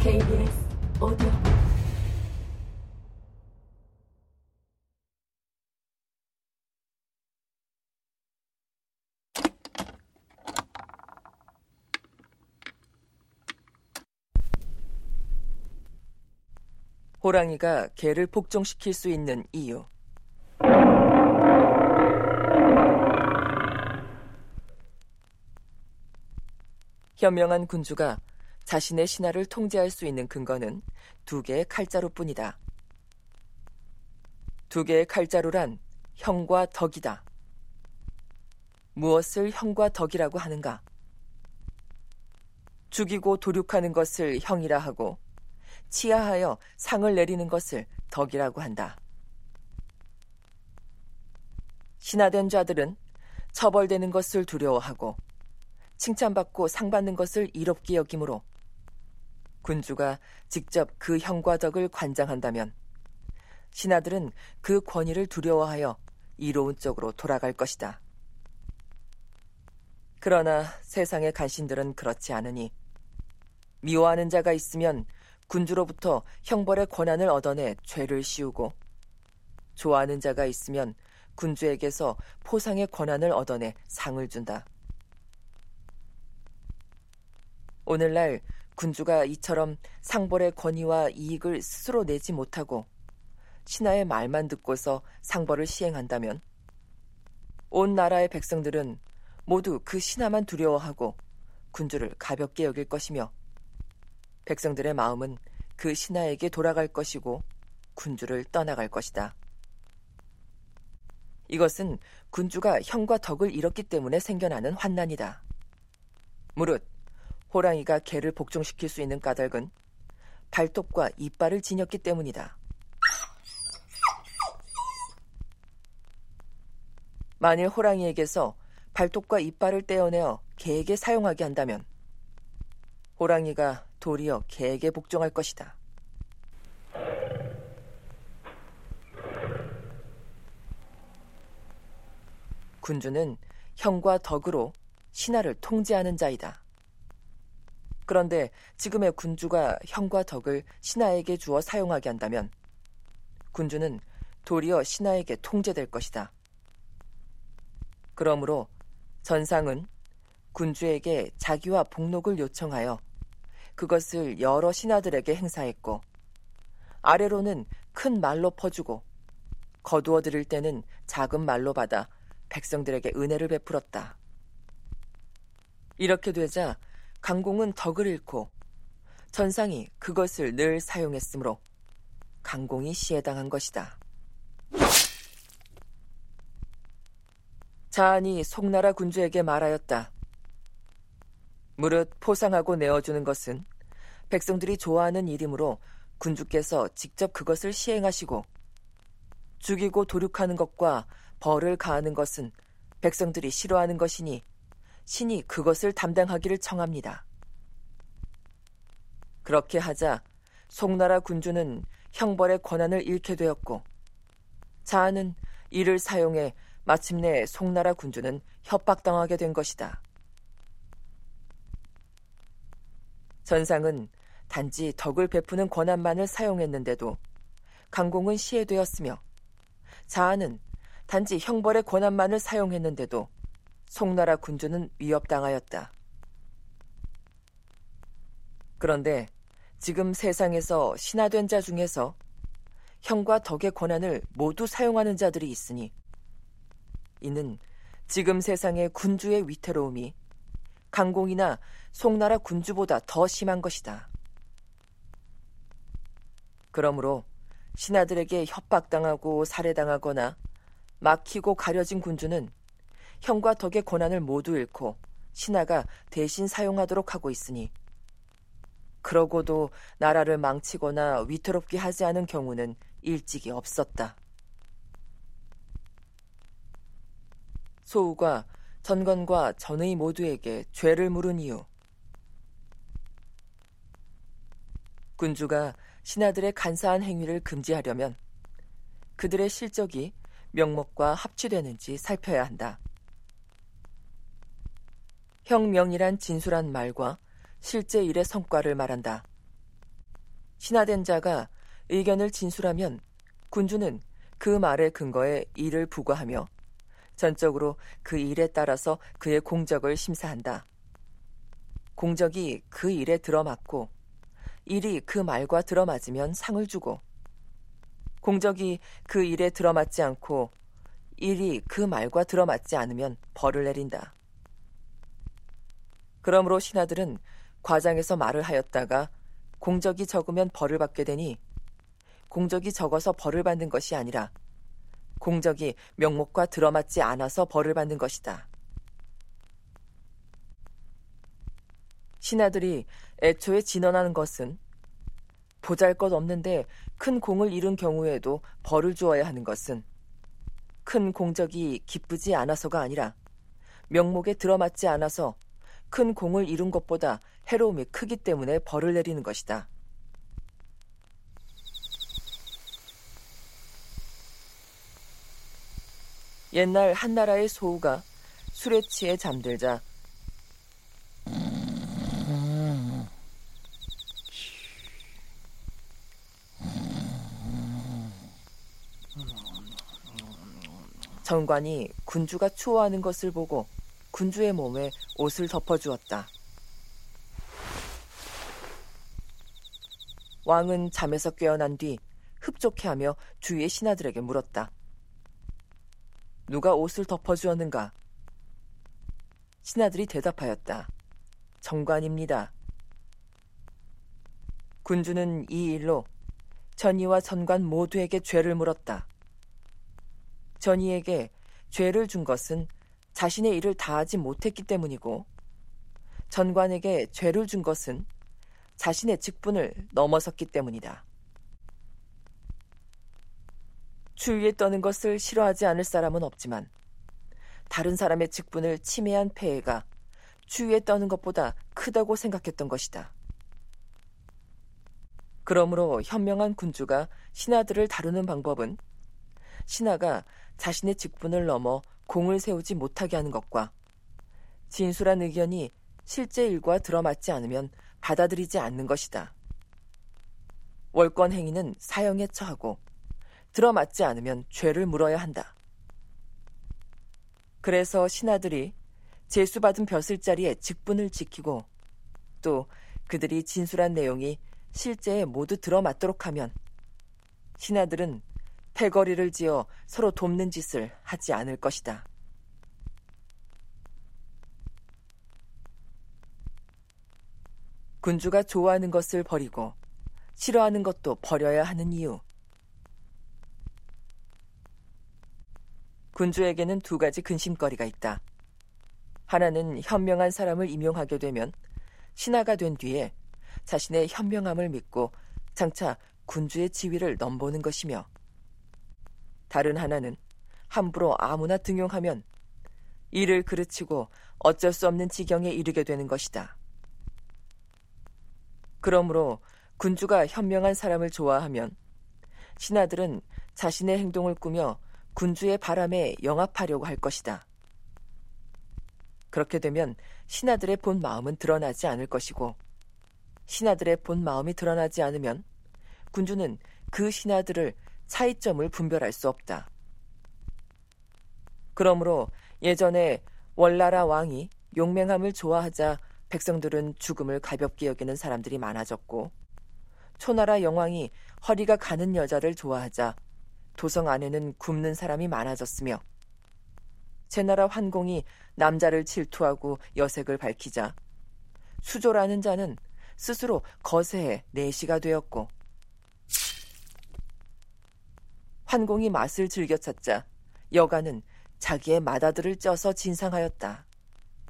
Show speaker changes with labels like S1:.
S1: KBS 오디오
S2: 호랑이가 개를 복종시킬 수 있는 이유. 현명한 군주가 자신의 신하를 통제할 수 있는 근거는 두 개의 칼자루뿐이다. 두 개의 칼자루란 형과 덕이다. 무엇을 형과 덕이라고 하는가? 죽이고 도륙하는 것을 형이라 하고 치하하여 상을 내리는 것을 덕이라고 한다. 신하된 자들은 처벌되는 것을 두려워하고 칭찬받고 상받는 것을 이롭게 여기므로 군주가 직접 그 형과 덕을 관장한다면 신하들은 그 권위를 두려워하여 이로운 쪽으로 돌아갈 것이다. 그러나 세상의 간신들은 그렇지 않으니 미워하는 자가 있으면 군주로부터 형벌의 권한을 얻어내 죄를 씌우고 좋아하는 자가 있으면 군주에게서 포상의 권한을 얻어내 상을 준다. 오늘날 군주가 이처럼 상벌의 권위와 이익을 스스로 내지 못하고 신하의 말만 듣고서 상벌을 시행한다면 온 나라의 백성들은 모두 그 신하만 두려워하고 군주를 가볍게 여길 것이며 백성들의 마음은 그 신하에게 돌아갈 것이고 군주를 떠나갈 것이다. 이것은 군주가 형과 덕을 잃었기 때문에 생겨나는 환난이다. 무릇 호랑이가 개를 복종시킬 수 있는 까닭은 발톱과 이빨을 지녔기 때문이다. 만일 호랑이에게서 발톱과 이빨을 떼어내어 개에게 사용하게 한다면 호랑이가 도리어 개에게 복종할 것이다. 군주는 형과 덕으로 신하를 통제하는 자이다. 그런데 지금의 군주가 형과 덕을 신하에게 주어 사용하게 한다면 군주는 도리어 신하에게 통제될 것이다. 그러므로 전상은 군주에게 자기와 복록을 요청하여 그것을 여러 신하들에게 행사했고 아래로는 큰 말로 퍼주고 거두어 들일 때는 작은 말로 받아 백성들에게 은혜를 베풀었다. 이렇게 되자 강공은 덕을 잃고 전상이 그것을 늘 사용했으므로 강공이 시해당한 것이다. 자안이 송나라 군주에게 말하였다. 무릇 포상하고 내어주는 것은 백성들이 좋아하는 일이므로 군주께서 직접 그것을 시행하시고 죽이고 도륙하는 것과 벌을 가하는 것은 백성들이 싫어하는 것이니 신이 그것을 담당하기를 청합니다. 그렇게 하자 송나라 군주는 형벌의 권한을 잃게 되었고 자아는 이를 사용해 마침내 송나라 군주는 협박당하게 된 것이다. 전상은 단지 덕을 베푸는 권한만을 사용했는데도 강공은 시해되었으며 자아는 단지 형벌의 권한만을 사용했는데도 송나라 군주는 위협당하였다. 그런데 지금 세상에서 신하된 자 중에서 형과 덕의 권한을 모두 사용하는 자들이 있으니 이는 지금 세상의 군주의 위태로움이 강공이나 송나라 군주보다 더 심한 것이다. 그러므로 신하들에게 협박당하고 살해당하거나 막히고 가려진 군주는 형과 덕의 권한을 모두 잃고 신하가 대신 사용하도록 하고 있으니 그러고도 나라를 망치거나 위태롭게 하지 않은 경우는 일찍이 없었다. 소우가 전건과 전의 모두에게 죄를 물은 이유 군주가 신하들의 간사한 행위를 금지하려면 그들의 실적이 명목과 합치되는지 살펴야 한다. 혁명이란 진술한 말과 실제 일의 성과를 말한다. 신하된 자가 의견을 진술하면 군주는 그 말의 근거에 일을 부과하며 전적으로 그 일에 따라서 그의 공적을 심사한다. 공적이 그 일에 들어맞고 일이 그 말과 들어맞으면 상을 주고 공적이 그 일에 들어맞지 않고 일이 그 말과 들어맞지 않으면 벌을 내린다. 그러므로 신하들은 과장에서 말을 하였다가 공적이 적으면 벌을 받게 되니 공적이 적어서 벌을 받는 것이 아니라 공적이 명목과 들어맞지 않아서 벌을 받는 것이다. 신하들이 애초에 진언하는 것은 보잘 것 없는데 큰 공을 이룬 경우에도 벌을 주어야 하는 것은 큰 공적이 기쁘지 않아서가 아니라 명목에 들어맞지 않아서 큰 공을 이룬 것보다 해로움이 크기 때문에 벌을 내리는 것이다. 옛날 한 나라의 소우가 술에 취해 잠들자 정관이 군주가 추워하는 것을 보고 군주의 몸에 옷을 덮어주었다. 왕은 잠에서 깨어난 뒤 흡족해하며 주위의 신하들에게 물었다. 누가 옷을 덮어주었는가? 신하들이 대답하였다. 정관입니다. 군주는 이 일로 전이와 전관 모두에게 죄를 물었다. 전이에게 죄를 준 것은 자신의 일을 다하지 못했기 때문이고 전관에게 죄를 준 것은 자신의 직분을 넘어섰기 때문이다. 주위에 떠는 것을 싫어하지 않을 사람은 없지만 다른 사람의 직분을 침해한 폐해가 주위에 떠는 것보다 크다고 생각했던 것이다. 그러므로 현명한 군주가 신하들을 다루는 방법은 신하가 자신의 직분을 넘어 공을 세우지 못하게 하는 것과 진술한 의견이 실제 일과 들어맞지 않으면 받아들이지 않는 것이다. 월권 행위는 사형에 처하고 들어맞지 않으면 죄를 물어야 한다. 그래서 신하들이 제수받은 벼슬자리에 직분을 지키고 또 그들이 진술한 내용이 실제에 모두 들어맞도록 하면 신하들은 패거리를 지어 서로 돕는 짓을 하지 않을 것이다. 군주가 좋아하는 것을 버리고 싫어하는 것도 버려야 하는 이유. 군주에게는 두 가지 근심거리가 있다. 하나는 현명한 사람을 임용하게 되면 신하가 된 뒤에 자신의 현명함을 믿고 장차 군주의 지위를 넘보는 것이며 다른 하나는 함부로 아무나 등용하면 이를 그르치고 어쩔 수 없는 지경에 이르게 되는 것이다. 그러므로 군주가 현명한 사람을 좋아하면 신하들은 자신의 행동을 꾸며 군주의 바람에 영합하려고 할 것이다. 그렇게 되면 신하들의 본 마음은 드러나지 않을 것이고 신하들의 본 마음이 드러나지 않으면 군주는 그 신하들을 차이점을 분별할 수 없다. 그러므로 예전에 월나라 왕이 용맹함을 좋아하자 백성들은 죽음을 가볍게 여기는 사람들이 많아졌고 초나라 영왕이 허리가 가는 여자를 좋아하자 도성 안에는 굶는 사람이 많아졌으며 제나라 환공이 남자를 질투하고 여색을 밝히자 수조라는 자는 스스로 거세해 내시가 되었고 환공이 맛을 즐겨 찾자 여가는 자기의 맏아들을 쪄서 진상하였다.